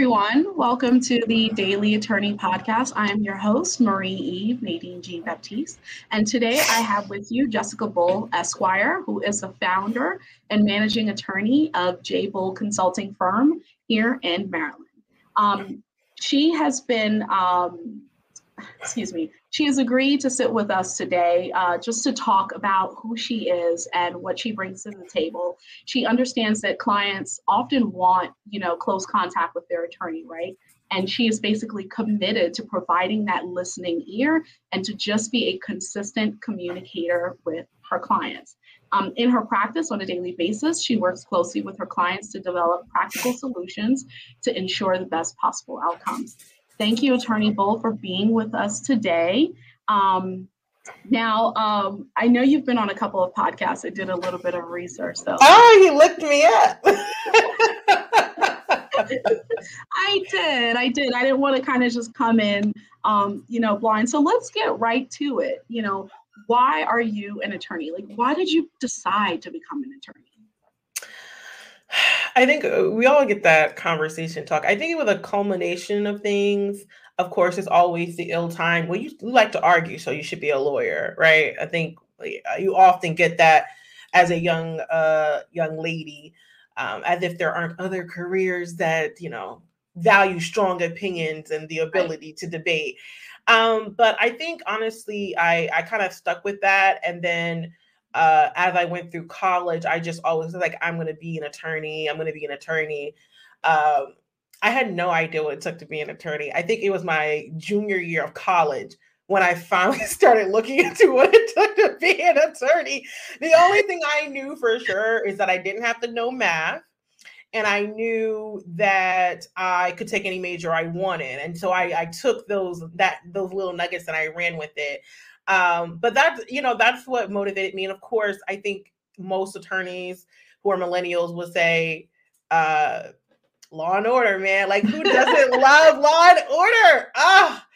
everyone. Welcome to the Daily Attorney Podcast. I am your host, Marie Eve Nadine G. Baptiste. And today I have with you Jessica Bull, Esquire, who is the founder and managing attorney of J. Bull Consulting Firm here in Maryland. Um, she has been um, excuse me, she has agreed to sit with us today uh, just to talk about who she is and what she brings to the table. She understands that clients often want, you know, close contact with their attorney, right? And she is basically committed to providing that listening ear and to just be a consistent communicator with her clients. Um, in her practice on a daily basis, she works closely with her clients to develop practical solutions to ensure the best possible outcomes. Thank you, Attorney Bull, for being with us today. Um, now, um, I know you've been on a couple of podcasts. I did a little bit of research, though. Oh, you looked me up. I did. I did. I didn't want to kind of just come in, um, you know, blind. So let's get right to it. You know, why are you an attorney? Like, why did you decide to become an attorney? I think uh, we all get that conversation talk. I think it was a culmination of things. Of course, it's always the ill time. Well, you like to argue, so you should be a lawyer, right? I think uh, you often get that as a young uh, young lady, um, as if there aren't other careers that you know value strong opinions and the ability to debate. Um, but I think honestly, I I kind of stuck with that, and then uh, as I went through college, I just always was like, I'm going to be an attorney. I'm going to be an attorney. Um, I had no idea what it took to be an attorney. I think it was my junior year of college when I finally started looking into what it took to be an attorney. The only thing I knew for sure is that I didn't have to know math. And I knew that I could take any major I wanted. And so I, I took those that those little nuggets and I ran with it. Um, but that's you know that's what motivated me. And of course, I think most attorneys who are millennials would say, uh, "Law and Order, man! Like who doesn't love Law and Order? Ah."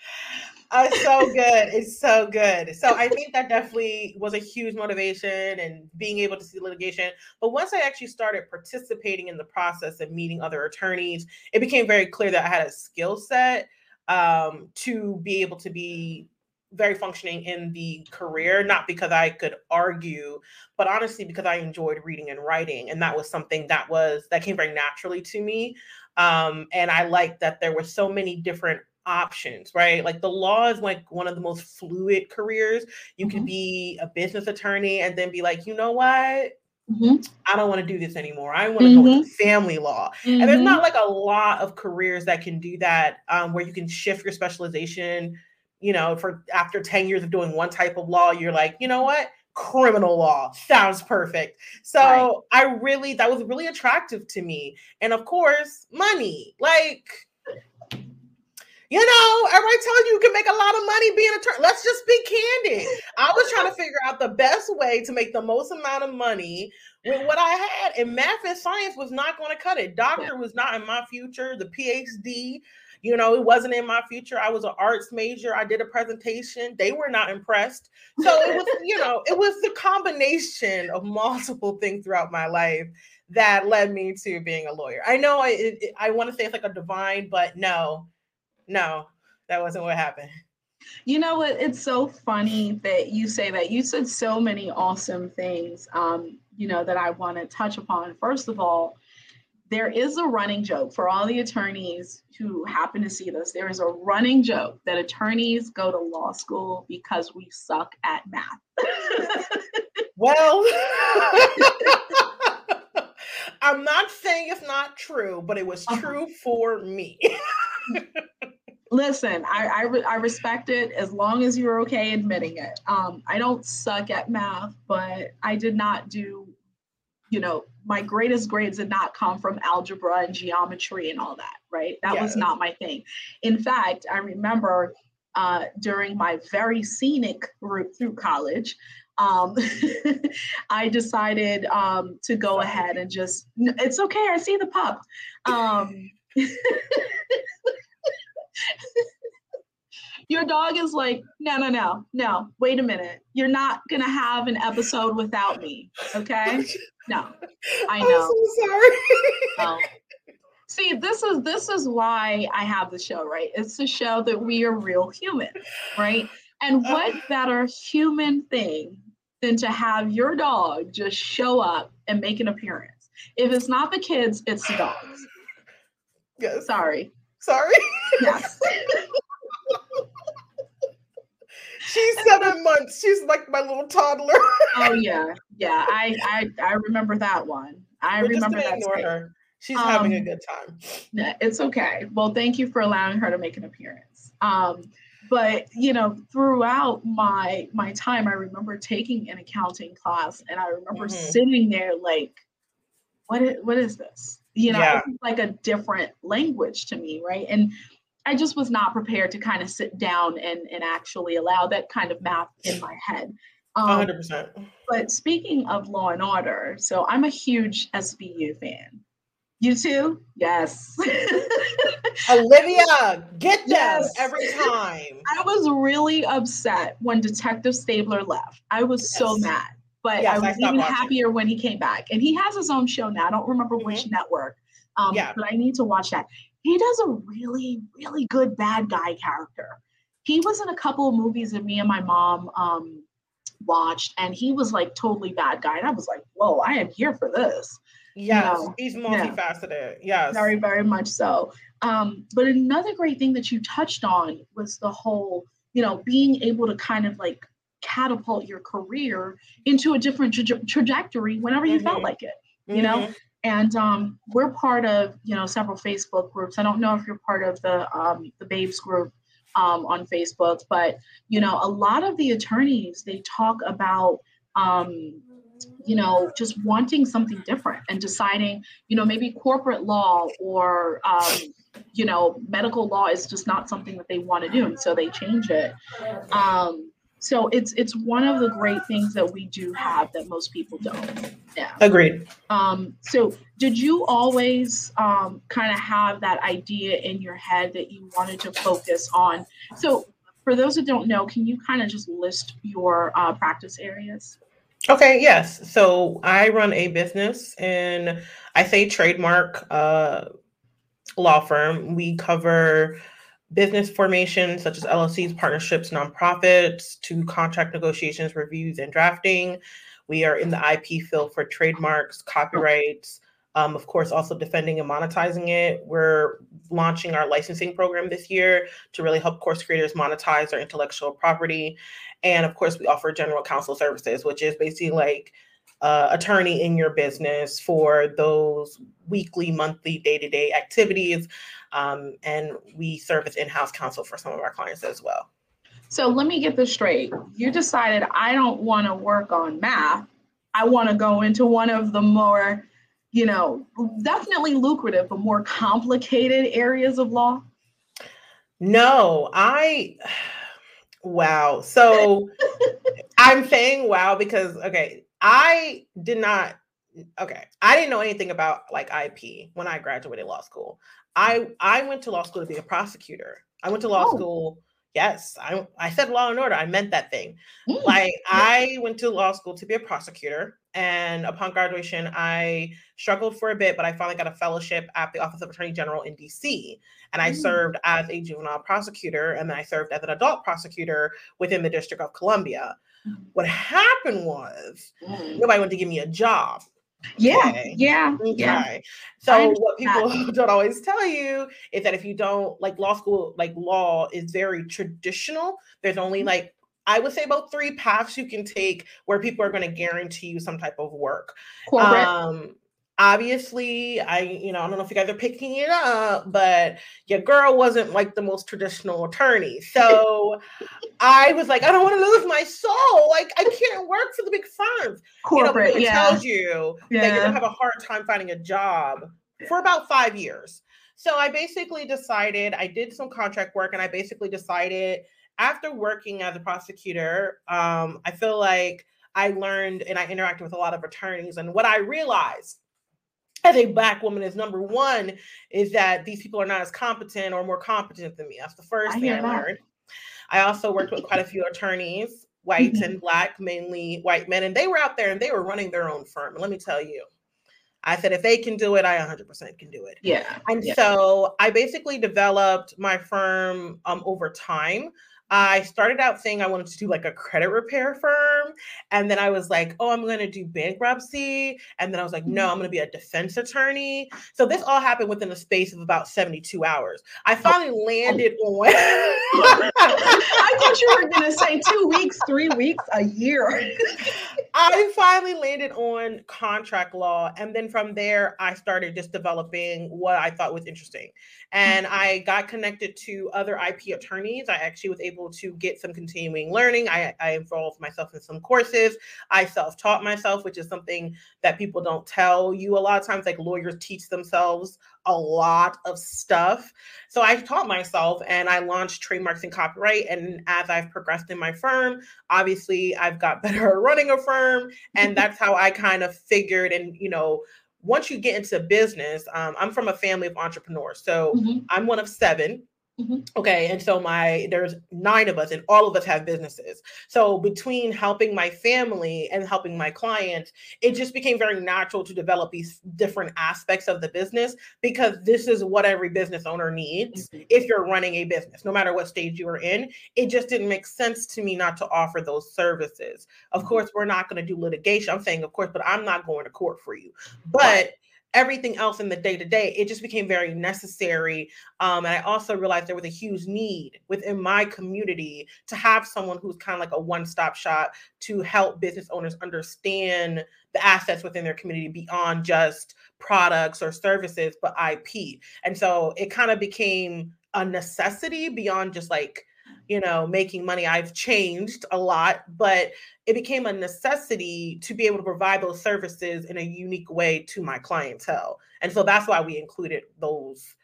Oh, it's so good. It's so good. So I think that definitely was a huge motivation and being able to see litigation. But once I actually started participating in the process and meeting other attorneys, it became very clear that I had a skill set um, to be able to be very functioning in the career, not because I could argue, but honestly because I enjoyed reading and writing. And that was something that was that came very naturally to me. Um, and I liked that there were so many different options, right? Like the law is like one of the most fluid careers. You mm-hmm. can be a business attorney and then be like, you know what? Mm-hmm. I don't want to do this anymore. I want to mm-hmm. go into family law. Mm-hmm. And there's not like a lot of careers that can do that, um, where you can shift your specialization you know, for after 10 years of doing one type of law, you're like, you know what? Criminal law sounds perfect. So right. I really, that was really attractive to me. And of course, money. Like, you know, everybody tells you you can make a lot of money being a attorney. Let's just be candid. I was trying to figure out the best way to make the most amount of money with what I had, and math and science was not going to cut it. Doctor was not in my future. The PhD you know, it wasn't in my future. I was an arts major. I did a presentation. They were not impressed. So it was, you know, it was the combination of multiple things throughout my life that led me to being a lawyer. I know I it, I want to say it's like a divine, but no, no, that wasn't what happened. You know what? It's so funny that you say that. You said so many awesome things, um, you know, that I want to touch upon. First of all, there is a running joke for all the attorneys who happen to see this. There is a running joke that attorneys go to law school because we suck at math. well, I'm not saying it's not true, but it was uh-huh. true for me. Listen, I, I, re- I, respect it as long as you're okay admitting it. Um, I don't suck at math, but I did not do you know, my greatest grades did not come from algebra and geometry and all that, right? That yes. was not my thing. In fact, I remember uh, during my very scenic route through college, um, I decided um, to go ahead and just, it's okay, I see the pup. Um, your dog is like, no, no, no, no, wait a minute. You're not going to have an episode without me. Okay. No, I know. I'm so sorry. no. See, this is this is why I have the show, right? It's to show that we are real human, right? And uh-huh. what better human thing than to have your dog just show up and make an appearance? If it's not the kids, it's the dogs. Yes. Sorry. Sorry. Yes. She's seven months. She's like my little toddler. oh yeah, yeah. I I I remember that one. I We're remember that. gonna ignore space. her. She's having a Um, good time. Yeah, it's okay. Well, thank you for allowing her to make an appearance. Um, but you know, throughout my my time, I remember taking an accounting class, and I remember Mhm. sitting there like, "What is what is this?" You know, Yeah. like a different language to me, right? And I just was not prepared to kind of sit down and and actually allow that kind of math in my head. Um, hundred percent. but speaking of Law and Order, so I'm a huge SVU fan. You too? Yes. Olivia, get them Yes. every time. I was really upset when Detective Stabler left. I was so mad, but Yes, I I was stopped even watching. happier when he came back. And he has his own show now. I don't remember which network, um, Yeah. but I need to watch that. He does a really, really good bad guy character. He was in a couple of movies that me and my mom um, watched, and he was like totally bad guy. And I was like, whoa, I am here for this. Yes, No. he's Yeah. multifaceted. Yes. very very much so um, but another great thing that you touched on was the whole you know being able to kind of like catapult your career into a different traje- trajectory whenever you felt Mhm. like it you know Mhm. And um, we're part of you know several facebook groups. I don't know if you're part of the um, the babes group um, on facebook but you know a lot of the attorneys they talk about um, you know just wanting something different and deciding you know maybe corporate law or um, you know medical law is just not something that they want to do and so they change it. Um, so it's it's one of the great things that we do have that most people don't yeah Agreed. um, so did you always um, kind of have that idea in your head that you wanted to focus on so for those that don't know can you kind of just list your uh, practice areas Okay, yes. So I run a business and I say trademark uh, law firm. We cover business formation such as LLCs, partnerships, nonprofits, to contract negotiations, reviews, and drafting. We are in the IP field for trademarks, copyrights, um, of course, also defending and monetizing it. We're launching our licensing program this year to really help course creators monetize their intellectual property. And of course, we offer general counsel services, which is basically like uh, attorney in your business for those weekly, monthly, day to day activities. Um, and we serve as in house counsel for some of our clients as well. so let me get this straight you decided i don't want to work on math i want to go into one of the more you know definitely lucrative but more complicated areas of law No, I, wow. So I'm saying wow because, okay, I did not, okay, I didn't know anything about like IP when I graduated law school. I I went to law school to be a prosecutor. I went to law Oh. school. Yes, I I said law and order. I meant that thing. Mm. Like I went to law school to be a prosecutor, and upon graduation, I struggled for a bit, but I finally got a fellowship at the Office of Attorney General in DC, and I Mm. served as a juvenile prosecutor, and then I served as an adult prosecutor within the District of Columbia. What happened was Mm. nobody wanted to give me a job. yeah Okay. yeah yeah Okay. I So what people don't always tell you is that if you don't like law school, like law is very traditional. There's only Mm-hmm. like I would say about three paths you can take where people are going to guarantee you some type of work. corporate Um obviously, I you know, I don't know if you guys are picking it up, but your girl wasn't like the most traditional attorney. So I was like, I don't want to lose my soul. Like I can't work for the big firms you know, corporate it yeah tells you that you're gonna have a hard time finding a job for about five years. So I basically decided I did some contract work, and I basically decided after working as a prosecutor, um, I feel like I learned and I interacted with a lot of attorneys, and what I realized as a black woman is number one is that these people are not as competent or more competent than me. That's the first I thing I that. learned. I also worked with quite a few attorneys, whites Mhm. and black, mainly white men, and they were out there and they were running their own firm. And let me tell you, I said, if they can do it, I 100% can do it. Yeah. And yeah. so I basically developed my firm um, over time. I started out saying I wanted to do like a credit repair firm. And then I was like, oh, I'm going to do bankruptcy. And then I was like, no, I'm mm. going to be a defense attorney. So this all happened within the space of about 72 hours. I oh, finally oh. landed on. I thought you were going to say two weeks, three weeks, a year. I finally landed on contract law. And then from there, I started just developing what I thought was interesting. And mm-hmm. I got connected to other IP attorneys. I actually was able to get some continuing learning. I, I involved myself in some courses. I self taught myself, which is something that people don't tell you a lot of times. Like lawyers teach themselves a lot of stuff. So I taught myself and I launched trademarks and copyright. And as I've progressed in my firm, obviously I've got better at running a firm. And that's how I kind of figured and, you know, once you get into business, um, I'm from a family of entrepreneurs. So mm-hmm. I'm one of seven. Mm-hmm. Okay. And so my there's nine of us and all of us have businesses. So between helping my family and helping my clients, it just became very natural to develop these different aspects of the business because this is what every business owner needs mm-hmm. if you're running a business, no matter what stage you are in. It just didn't make sense to me not to offer those services. Of mm-hmm. course, we're not going to do litigation. I'm saying, of course, but I'm not going to court for you. But everything else in the day to day, it just became very necessary. Um, and I also realized there was a huge need within my community to have someone who's kind of like a one stop shop to help business owners understand the assets within their community beyond just products or services, but IP. And so it kind of became a necessity beyond just like you know, making money. I've changed a lot, but it became a necessity to be able to provide those services in a unique way to my clientele. And so that's why we included those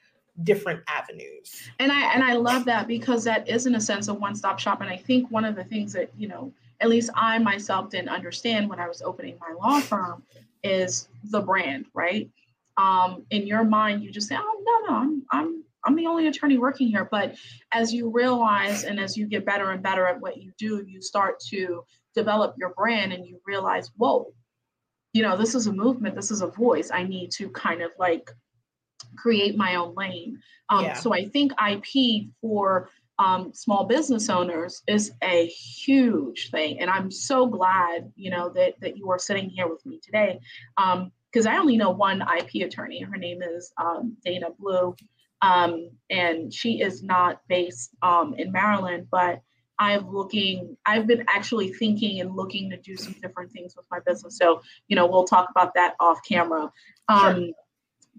different avenues. And I and I love that because that is in a sense a one-stop shop. And I think one of the things that, you know, at least I myself didn't understand when I was opening my law firm is the brand, right? Um, in your mind, you just say, oh no, no, I'm I'm I'm the only attorney working here. But as you realize and as you get better and better at what you do, you start to develop your brand and you realize, whoa, you know, this is a movement, this is a voice. I need to kind of like create my own lane. Um, yeah. So I think IP for um, small business owners is a huge thing. And I'm so glad, you know, that, that you are sitting here with me today. because um, I only know one IP attorney. Her name is um, Dana Blue. Um, and she is not based um, in Maryland, but I'm looking, I've been actually thinking and looking to do some different things with my business. So, you know, we'll talk about that off camera. Um, sure.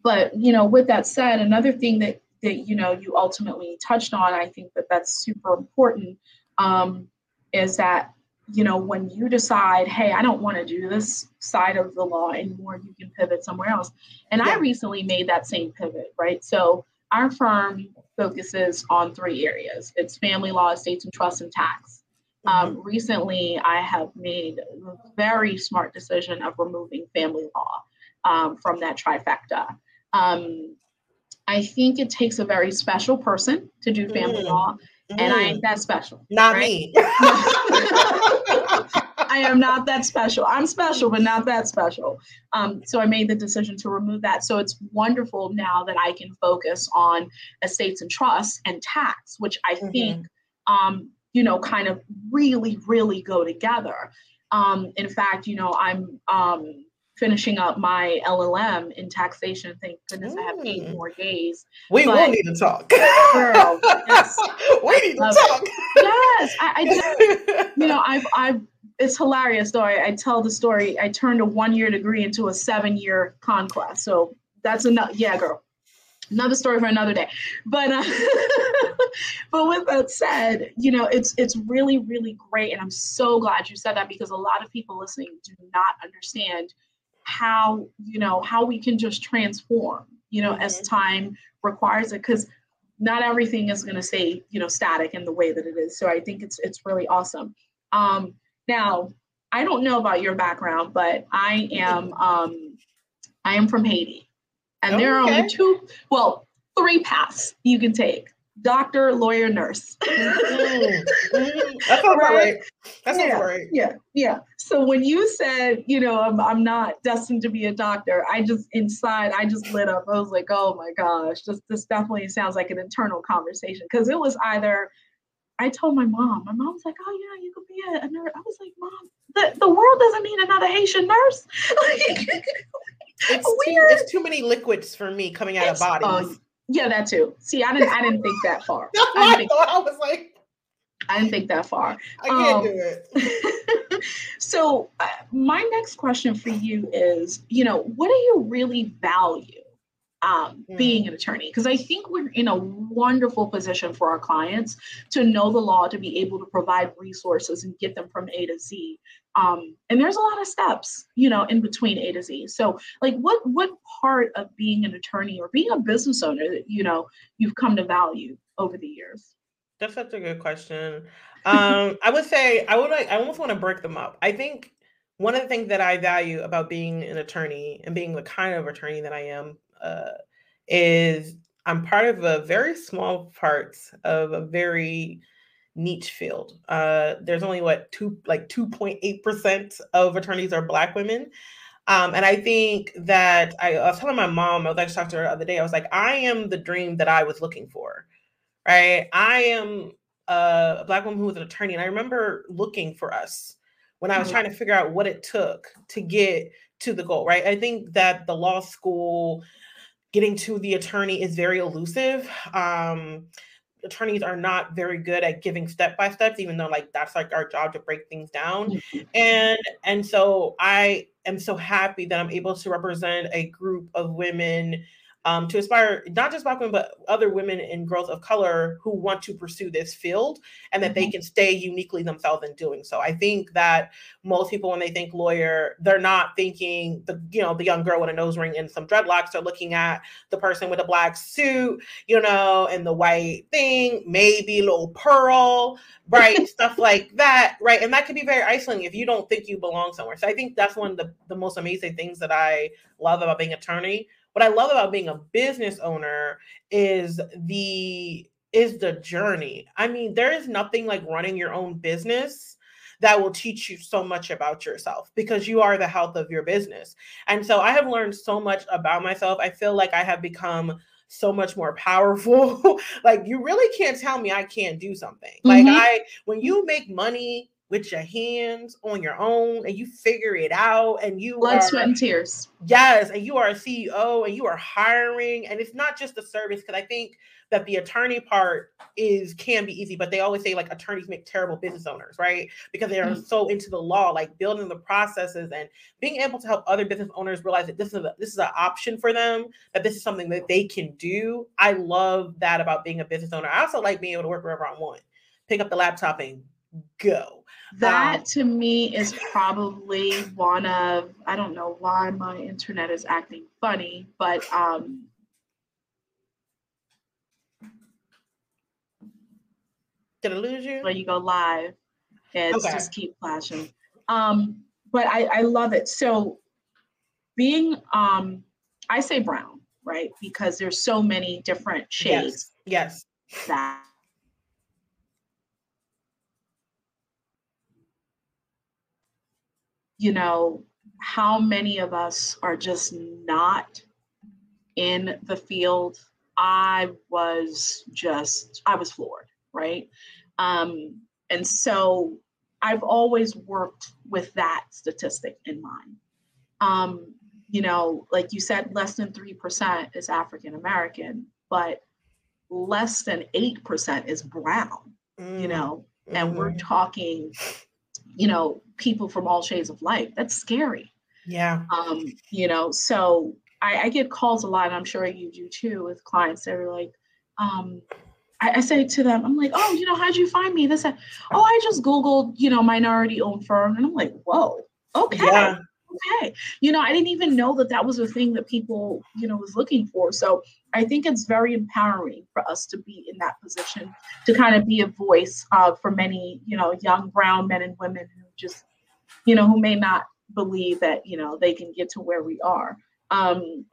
But, you know, with that said, another thing that, that, you know, you ultimately touched on, I think that that's super important um, is that, you know, when you decide, hey, I don't want to do this side of the law anymore, you can pivot somewhere else. And yeah. I recently made that same pivot, right? So, our firm focuses on three areas it's family law, estates and trusts, and tax. Um, mm-hmm. recently, I have made a very smart decision of removing family law um, from that trifecta. Um, I think it takes a very special person to do family mm. law, and I ain't mm. that special. Not right? me. I am not that special. I'm special, but not that special. Um, so I made the decision to remove that. So it's wonderful now that I can focus on estates and trusts and tax, which I mm-hmm. think, um, you know, kind of really, really go together. Um, in fact, you know, I'm um, finishing up my LLM in taxation. Thank goodness. I have eight mm. more days. We but, will need to talk. Girl, yes. we need to talk. Yes, I, I just, you know, I've I've it's hilarious story. I tell the story. I turned a one year degree into a seven year conquest. So that's enough. Yeah, girl. Another story for another day. But uh, but with that said, you know, it's it's really really great, and I'm so glad you said that because a lot of people listening do not understand how you know how we can just transform. You know, mm-hmm. as time requires it, because not everything is going to stay you know static in the way that it is. So I think it's it's really awesome. Um, now, I don't know about your background, but I am um, I am from Haiti, and there are only two, well, three paths you can take doctor, lawyer, nurse. mm, mm, that's all right. right. That's yeah, all right. Yeah, yeah. So when you said, you know, I'm, I'm not destined to be a doctor, I just inside, I just lit up. I was like, oh my gosh, this this definitely sounds like an internal conversation because it was either. I told my mom. My mom's like, "Oh yeah, you could be a, a nurse." I was like, "Mom, the, the world doesn't need another Haitian nurse." it's weird. Too, it's too many liquids for me coming out it's, of bodies. Uh, yeah, that too. See, I didn't I didn't think that far. no, I, I thought I was like I didn't think that far. I can't um, do it. so, uh, my next question for you is, you know, what do you really value um, mm. being an attorney? Because I think we're in a wonderful position for our clients to know the law, to be able to provide resources and get them from A to Z. Um, and there's a lot of steps, you know, in between A to Z. So, like, what what part of being an attorney or being a business owner that you know you've come to value over the years? That's such a good question. Um, I would say I would like I almost want to break them up. I think one of the things that I value about being an attorney and being the kind of attorney that I am uh, is I'm part of a very small part of a very niche field. Uh, there's only what two like 2.8 percent of attorneys are Black women. Um, and I think that I, I, was telling my mom, I was actually talking to her the other day. I was like, I am the dream that I was looking for, right? I am a black woman who was an attorney, and I remember looking for us when I was mm-hmm. trying to figure out what it took to get to the goal, right? I think that the law school getting to the attorney is very elusive. Um, attorneys are not very good at giving step by steps even though like that's like our job to break things down mm-hmm. and and so i am so happy that i'm able to represent a group of women um, to inspire not just black women but other women and girls of color who want to pursue this field and that mm-hmm. they can stay uniquely themselves in doing so. I think that most people when they think lawyer they're not thinking the you know the young girl with a nose ring and some dreadlocks. They're looking at the person with a black suit you know and the white thing maybe a little pearl right? Stuff like that right? And that can be very isolating if you don't think you belong somewhere. So i think that's one of the, the most amazing things that i love about being attorney what I love about being a business owner is the is the journey. I mean, there is nothing like running your own business that will teach you so much about yourself because you are the health of your business. And so I have learned so much about myself. I feel like I have become so much more powerful. like you really can't tell me I can't do something. Mm-hmm. Like I when you make money with your hands on your own and you figure it out and you blood, are, sweat, and tears. Yes, and you are a CEO and you are hiring, and it's not just the service because I think that the attorney part is can be easy, but they always say like attorneys make terrible business owners, right? Because they are mm-hmm. so into the law, like building the processes and being able to help other business owners realize that this is a, this is an option for them, that this is something that they can do. I love that about being a business owner. I also like being able to work wherever I want, pick up the laptop and go that um, to me is probably one of I don't know why my internet is acting funny, but um did I lose you? When you go live, it's okay. just keep flashing. Um, but I, I love it. So being um I say brown, right? Because there's so many different shades. Yes. yes. That you know, how many of us are just not in the field? I was just, I was floored, right? Um, and so I've always worked with that statistic in mind. Um, you know, like you said, less than 3% is African American, but less than 8% is brown, mm. you know, and mm-hmm. we're talking you know, people from all shades of life. That's scary. Yeah. Um, you know, so I, I get calls a lot, and I'm sure you do too, with clients that are like, um, I, I, say to them, I'm like, oh, you know, how'd you find me? This, oh, I just Googled, you know, minority owned firm. And I'm like, whoa, okay. Yeah. Okay. You know, I didn't even know that that was a thing that people, you know, was looking for. So I think it's very empowering for us to be in that position to kind of be a voice uh, for many, you know, young brown men and women who just, you know, who may not believe that, you know, they can get to where we are. Um,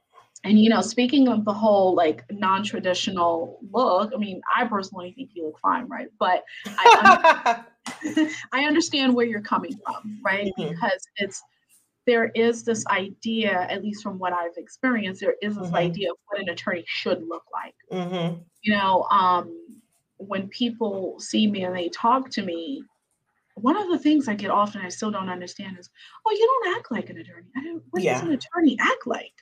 and you know, speaking of the whole like non-traditional look, I mean, I personally think you look fine, right? But I, I understand where you're coming from, right? Mm-hmm. Because it's there is this idea, at least from what I've experienced, there is this mm-hmm. idea of what an attorney should look like. Mm-hmm. You know, um, when people see me and they talk to me, one of the things I get often I still don't understand is, oh, you don't act like an attorney. I don't, what yeah. does an attorney act like?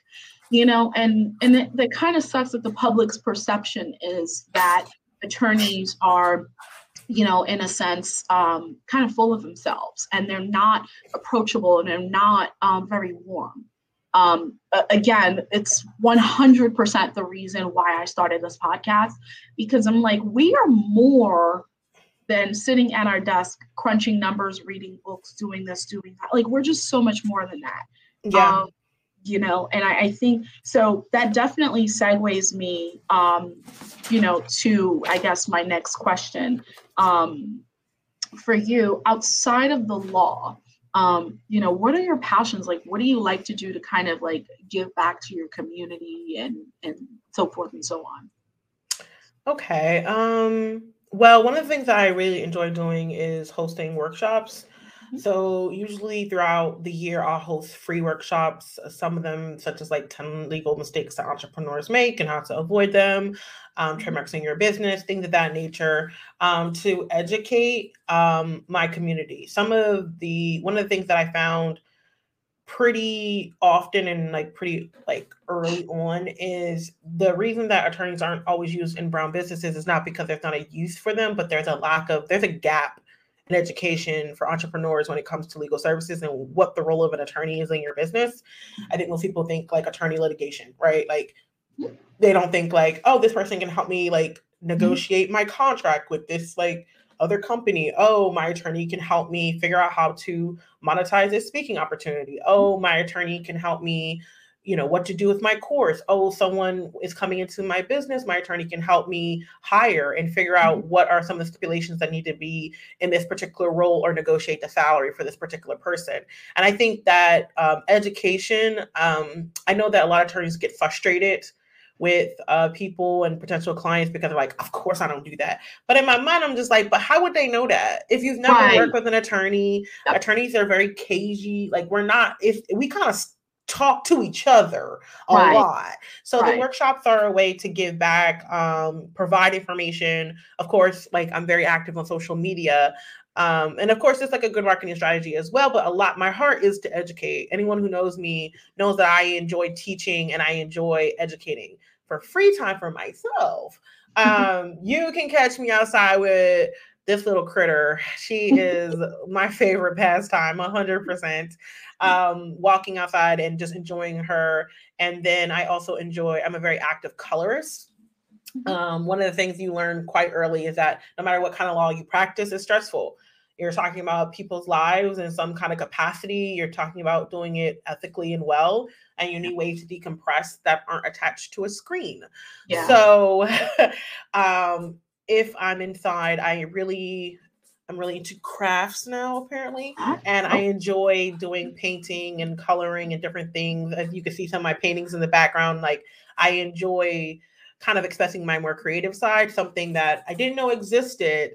You know, and and it, that kind of sucks that the public's perception is that attorneys are, you know, in a sense, um, kind of full of themselves and they're not approachable and they're not um, very warm. Um, again, it's 100% the reason why I started this podcast because I'm like, we are more than sitting at our desk, crunching numbers, reading books, doing this, doing that. Like, we're just so much more than that. Yeah. Um, you know, and I, I, think so that definitely segues me, um, you know, to I guess my next question um, for you outside of the law um, you know, what are your passions? Like, what do you like to do to kind of like give back to your community and and so forth and so on? Okay. Um, well, one of the things that I really enjoy doing is hosting workshops. Mm-hmm. So usually throughout the year, I'll host free workshops. Uh, some of them, such as like 10 legal mistakes that entrepreneurs make and how to avoid them, um, mm-hmm. trademarks in your business, things of that nature, um, to educate um, my community. Some of the, one of the things that I found pretty often and like pretty like early on is the reason that attorneys aren't always used in brown businesses is not because there's not a use for them, but there's a lack of, there's a gap in education for entrepreneurs when it comes to legal services and what the role of an attorney is in your business. I think most people think like attorney litigation, right? Like they don't think like, oh, this person can help me like mm-hmm. negotiate my contract with this like other company. Oh, my attorney can help me figure out how to monetize this speaking opportunity. Oh, my attorney can help me you know what to do with my course oh someone is coming into my business my attorney can help me hire and figure out mm-hmm. what are some of the stipulations that need to be in this particular role or negotiate the salary for this particular person and i think that um, education um, i know that a lot of attorneys get frustrated with uh, people and potential clients because they're like, of course I don't do that. But in my mind, I'm just like, but how would they know that if you've never right. worked with an attorney? Yep. Attorneys are very cagey. Like we're not. If we kind of talk to each other a right. lot. So right. the workshops are a way to give back, um, provide information. Of course, like I'm very active on social media. Um, and of course, it's like a good marketing strategy as well. But a lot, my heart is to educate. Anyone who knows me knows that I enjoy teaching and I enjoy educating. For free time for myself, um, you can catch me outside with this little critter. She is my favorite pastime, 100%. Um, walking outside and just enjoying her. And then I also enjoy, I'm a very active colorist. Mm-hmm. Um, one of the things you learn quite early is that no matter what kind of law you practice, it's stressful. You're talking about people's lives in some kind of capacity. You're talking about doing it ethically and well, and you need ways to decompress that aren't attached to a screen. Yeah. So, um, if I'm inside, I really I'm really into crafts now, apparently. And I oh. enjoy doing painting and coloring and different things. As you can see some of my paintings in the background, like I enjoy kind of expressing my more creative side, something that I didn't know existed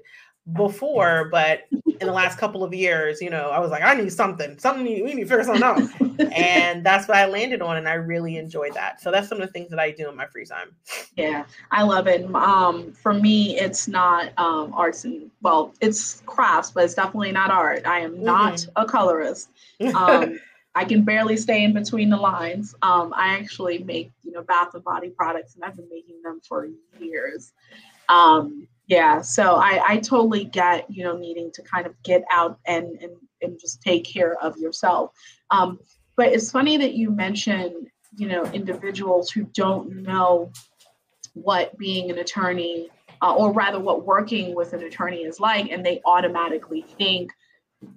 before, but in the last couple of years, you know, I was like, I need something, something, we need to figure something out. and that's what I landed on. And I really enjoyed that. So that's some of the things that I do in my free time. Yeah, I love it. Um, for me, it's not um, arts and, well, it's crafts, but it's definitely not art. I am not mm-hmm. a colorist. Um, I can barely stay in between the lines. Um, I actually make, you know, bath and body products, and I've been making them for years. Um, yeah so i i totally get you know needing to kind of get out and and, and just take care of yourself. Um, but it's funny that you mention you know individuals who don't know what being an attorney uh, or rather what working with an attorney is like and they automatically think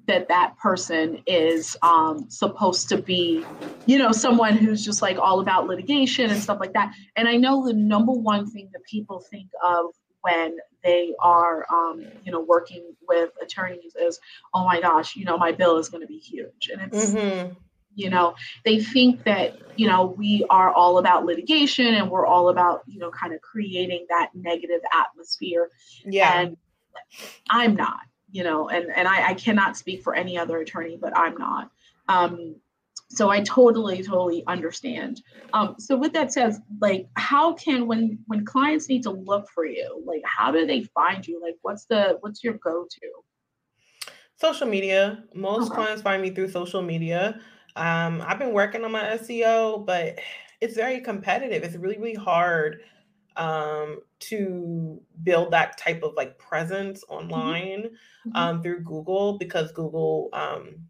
that that person is um, supposed to be you know someone who's just like all about litigation and stuff like that. And i know the number one thing that people think of when they are, um, you know, working with attorneys is, oh my gosh, you know, my bill is going to be huge. And it's, mm-hmm. You know, they think that, you know, we are all about litigation and we're all about, you know, kind of creating that negative atmosphere. Yeah. And I'm not, you know, and, and I, I cannot speak for any other attorney, but I'm not. Um, so I totally, totally understand. Um, so with that said, like how can when when clients need to look for you, like how do they find you? Like what's the what's your go-to? Social media. Most uh-huh. clients find me through social media. Um, I've been working on my SEO, but it's very competitive. It's really, really hard um, to build that type of like presence mm-hmm. online mm-hmm. um, through Google because Google um,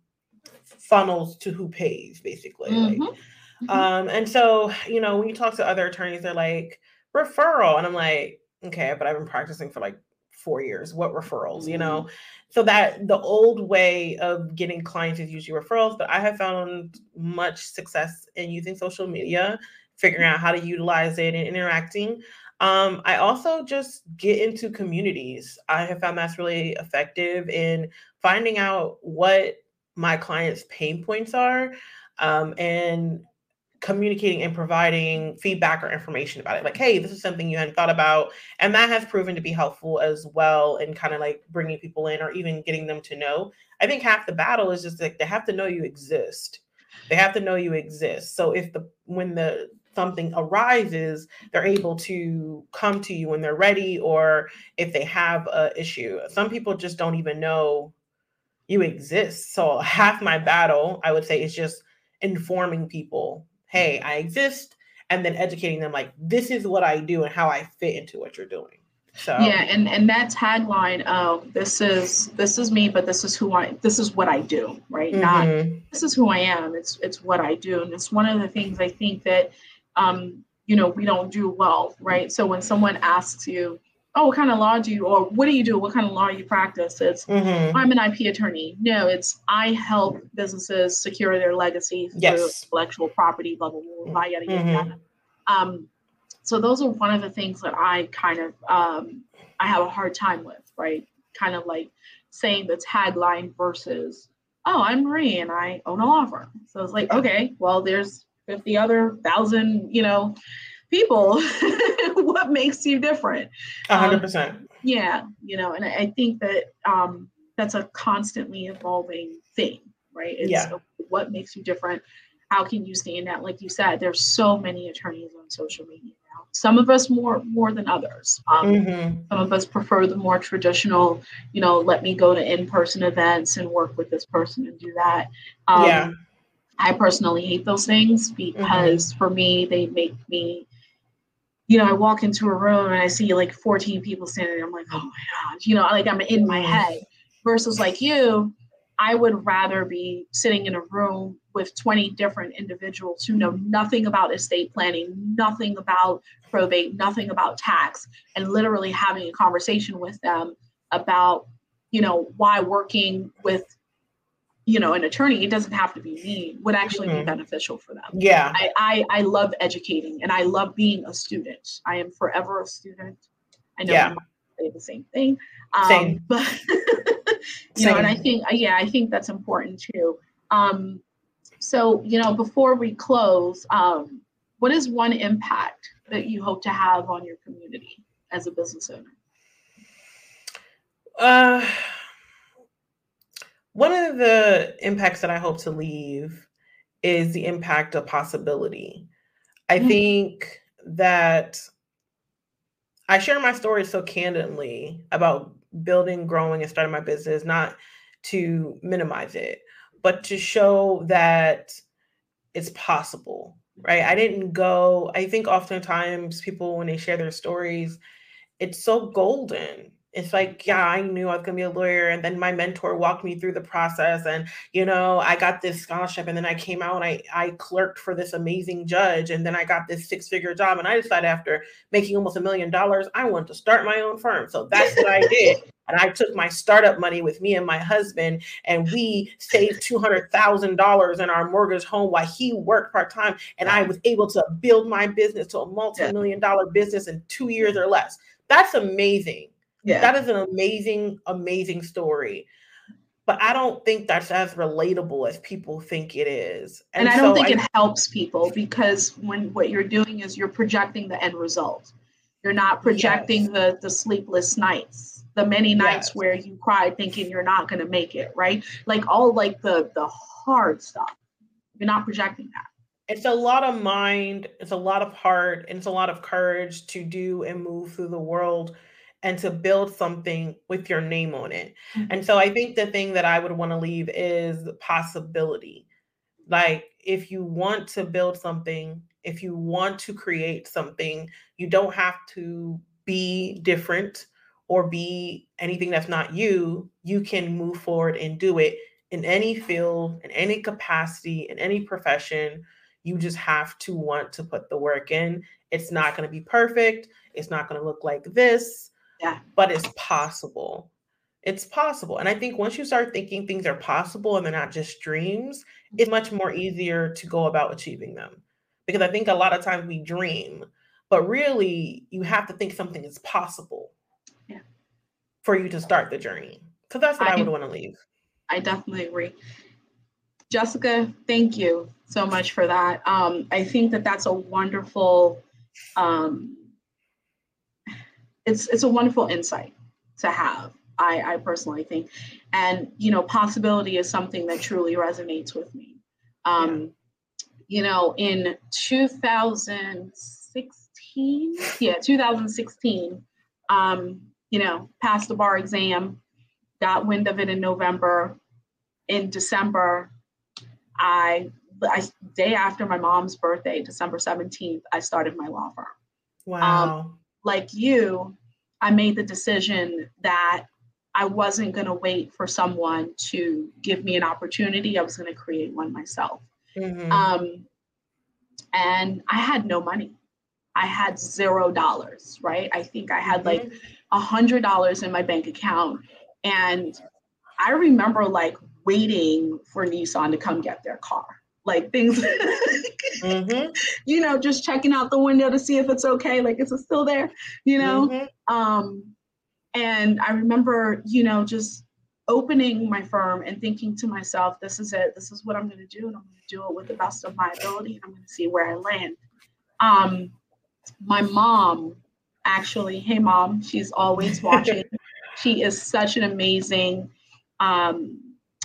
funnels to who pays basically. Mm-hmm. Like, mm-hmm. um, and so you know when you talk to other attorneys, they're like referral, and I'm like, okay, but I've been practicing for like four years. What referrals? Mm-hmm. You know, mm-hmm. so that the old way of getting clients is usually referrals, but I have found much success in using social media, figuring out how to utilize it and interacting. Um, I also just get into communities. I have found that's really effective in finding out what my clients' pain points are um, and communicating and providing feedback or information about it like hey this is something you hadn't thought about and that has proven to be helpful as well in kind of like bringing people in or even getting them to know. I think half the battle is just like they have to know you exist. They have to know you exist. So if the when the something arises they're able to come to you when they're ready or if they have a issue. Some people just don't even know you exist. So half my battle, I would say, is just informing people, hey, I exist, and then educating them like this is what I do and how I fit into what you're doing. So yeah, and and that tagline of this is this is me, but this is who I this is what I do, right? Mm-hmm. Not this is who I am. It's it's what I do, and it's one of the things I think that um you know we don't do well, right? So when someone asks you, oh, what kind of law do you, or what do you do? What kind of law you practice? It's, mm-hmm. I'm an IP attorney. No, it's, I help businesses secure their legacy yes. through intellectual property, blah, blah, blah, blah, yada, yada, mm-hmm. yada. Um, so those are one of the things that I kind of, um, I have a hard time with, right? Kind of like saying the tagline versus, oh, I'm Marie and I own a law firm. So it's like, okay, well, there's 50 other thousand, you know, people what makes you different? A hundred percent. um, yeah you know and I, think that um that's a constantly evolving thing right? It's yeah. what makes you different? How can you stand out? Like you said there's so many attorneys on social media now. Some of us more more than others. Um, mm-hmm. some of us prefer the more traditional you know let me go to in-person events and work with this person and do that. Um, yeah. I personally hate those things because mm-hmm. for me, they make me you know, I walk into a room and I see like 14 people standing there. I'm like, oh my God, you know, like I'm in my head. Versus like you, I would rather be sitting in a room with 20 different individuals who know mm-hmm. nothing about estate planning, nothing about probate, nothing about tax, and literally having a conversation with them about, you know, why working with you know an attorney it doesn't have to be me would actually mm-hmm. be beneficial for them yeah I, I, I love educating and i love being a student i am forever a student i know yeah. say the same thing um, same. but you same. know and i think uh, yeah i think that's important too um, so you know before we close um, what is one impact that you hope to have on your community as a business owner uh one of the impacts that I hope to leave is the impact of possibility. I mm-hmm. think that I share my story so candidly about building, growing, and starting my business, not to minimize it, but to show that it's possible, right? I didn't go, I think oftentimes people, when they share their stories, it's so golden it's like, yeah, I knew I was gonna be a lawyer. And then my mentor walked me through the process. And, you know, I got this scholarship and then I came out and I, I clerked for this amazing judge. And then I got this six-figure job. And I decided after making almost a million dollars, I wanted to start my own firm. So that's what I did. And I took my startup money with me and my husband, and we saved $200,000 in our mortgage home while he worked part time. And I was able to build my business to a multi million dollar business in two years or less. That's amazing yeah. That is an amazing, amazing story. but I don't think that's as relatable as people think it is. And, and I don't think I, it helps people because when what you're doing is you're projecting the end result. You're not projecting yes. the the sleepless nights, the many nights yes. where you cried thinking you're not going to make it, right? Like all like the the hard stuff. You're not projecting that. It's a lot of mind, it's a lot of heart, and it's a lot of courage to do and move through the world and to build something with your name on it. Mm-hmm. And so I think the thing that I would want to leave is possibility. Like if you want to build something, if you want to create something, you don't have to be different or be anything that's not you. You can move forward and do it in any field, in any capacity, in any profession. You just have to want to put the work in. It's not going to be perfect. It's not going to look like this yeah. But it's possible. It's possible. And I think once you start thinking things are possible and they're not just dreams, it's much more easier to go about achieving them. Because I think a lot of times we dream, but really you have to think something is possible yeah. for you to start the journey. So that's what I, I would want to leave. I definitely agree. Jessica, thank you so much for that. Um, I think that that's a wonderful um, it's it's a wonderful insight to have. I, I personally think, and you know, possibility is something that truly resonates with me. Um, you know, in 2016, yeah, 2016, um, you know, passed the bar exam, got wind of it in November. In December, I, I day after my mom's birthday, December 17th, I started my law firm. Wow. Um, like you, I made the decision that I wasn't going to wait for someone to give me an opportunity. I was going to create one myself. Mm-hmm. Um, and I had no money. I had zero dollars, right? I think I had mm-hmm. like a hundred dollars in my bank account. And I remember like waiting for Nissan to come get their car like things mm-hmm. you know just checking out the window to see if it's okay like is it still there you know mm-hmm. um and i remember you know just opening my firm and thinking to myself this is it this is what i'm going to do and i'm going to do it with the best of my ability and i'm going to see where i land um my mom actually hey mom she's always watching she is such an amazing um,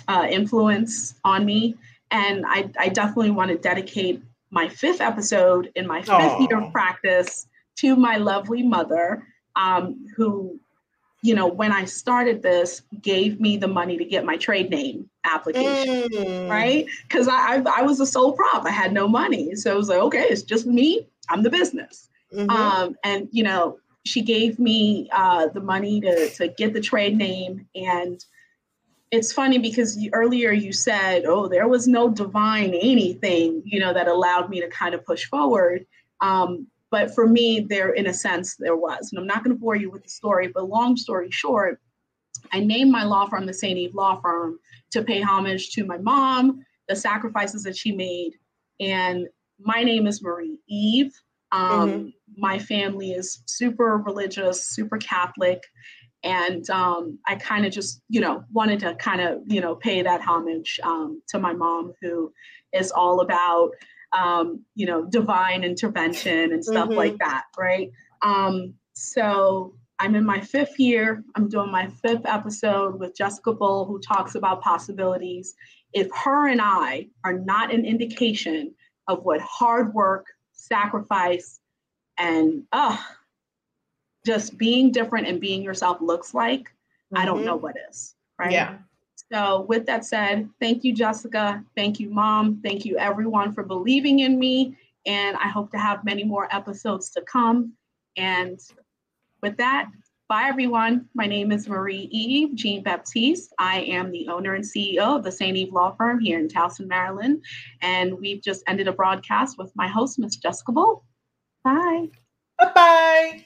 uh, influence on me and I, I definitely want to dedicate my fifth episode in my fifth Aww. year of practice to my lovely mother, um, who, you know, when I started this, gave me the money to get my trade name application, mm. right? Because I, I, I was a sole prop, I had no money, so it was like, okay, it's just me, I'm the business, mm-hmm. um, and you know, she gave me uh, the money to to get the trade name and it's funny because you, earlier you said, oh, there was no divine anything, you know, that allowed me to kind of push forward. Um, but for me, there, in a sense, there was. And I'm not going to bore you with the story, but long story short, I named my law firm the St. Eve Law Firm to pay homage to my mom, the sacrifices that she made. And my name is Marie Eve. Um, mm-hmm. My family is super religious, super Catholic and um, I kind of just, you know, wanted to kind of, you know, pay that homage um, to my mom, who is all about, um, you know, divine intervention and stuff mm-hmm. like that, right? Um, so I'm in my fifth year. I'm doing my fifth episode with Jessica Bull, who talks about possibilities. If her and I are not an indication of what hard work, sacrifice, and uh, just being different and being yourself looks like, mm-hmm. I don't know mm-hmm. what is, right? Yeah. So, with that said, thank you, Jessica. Thank you, Mom. Thank you, everyone, for believing in me. And I hope to have many more episodes to come. And with that, bye, everyone. My name is Marie Eve Jean Baptiste. I am the owner and CEO of the St. Eve Law Firm here in Towson, Maryland. And we've just ended a broadcast with my host, Miss Jessica Bull. Bye. Bye bye.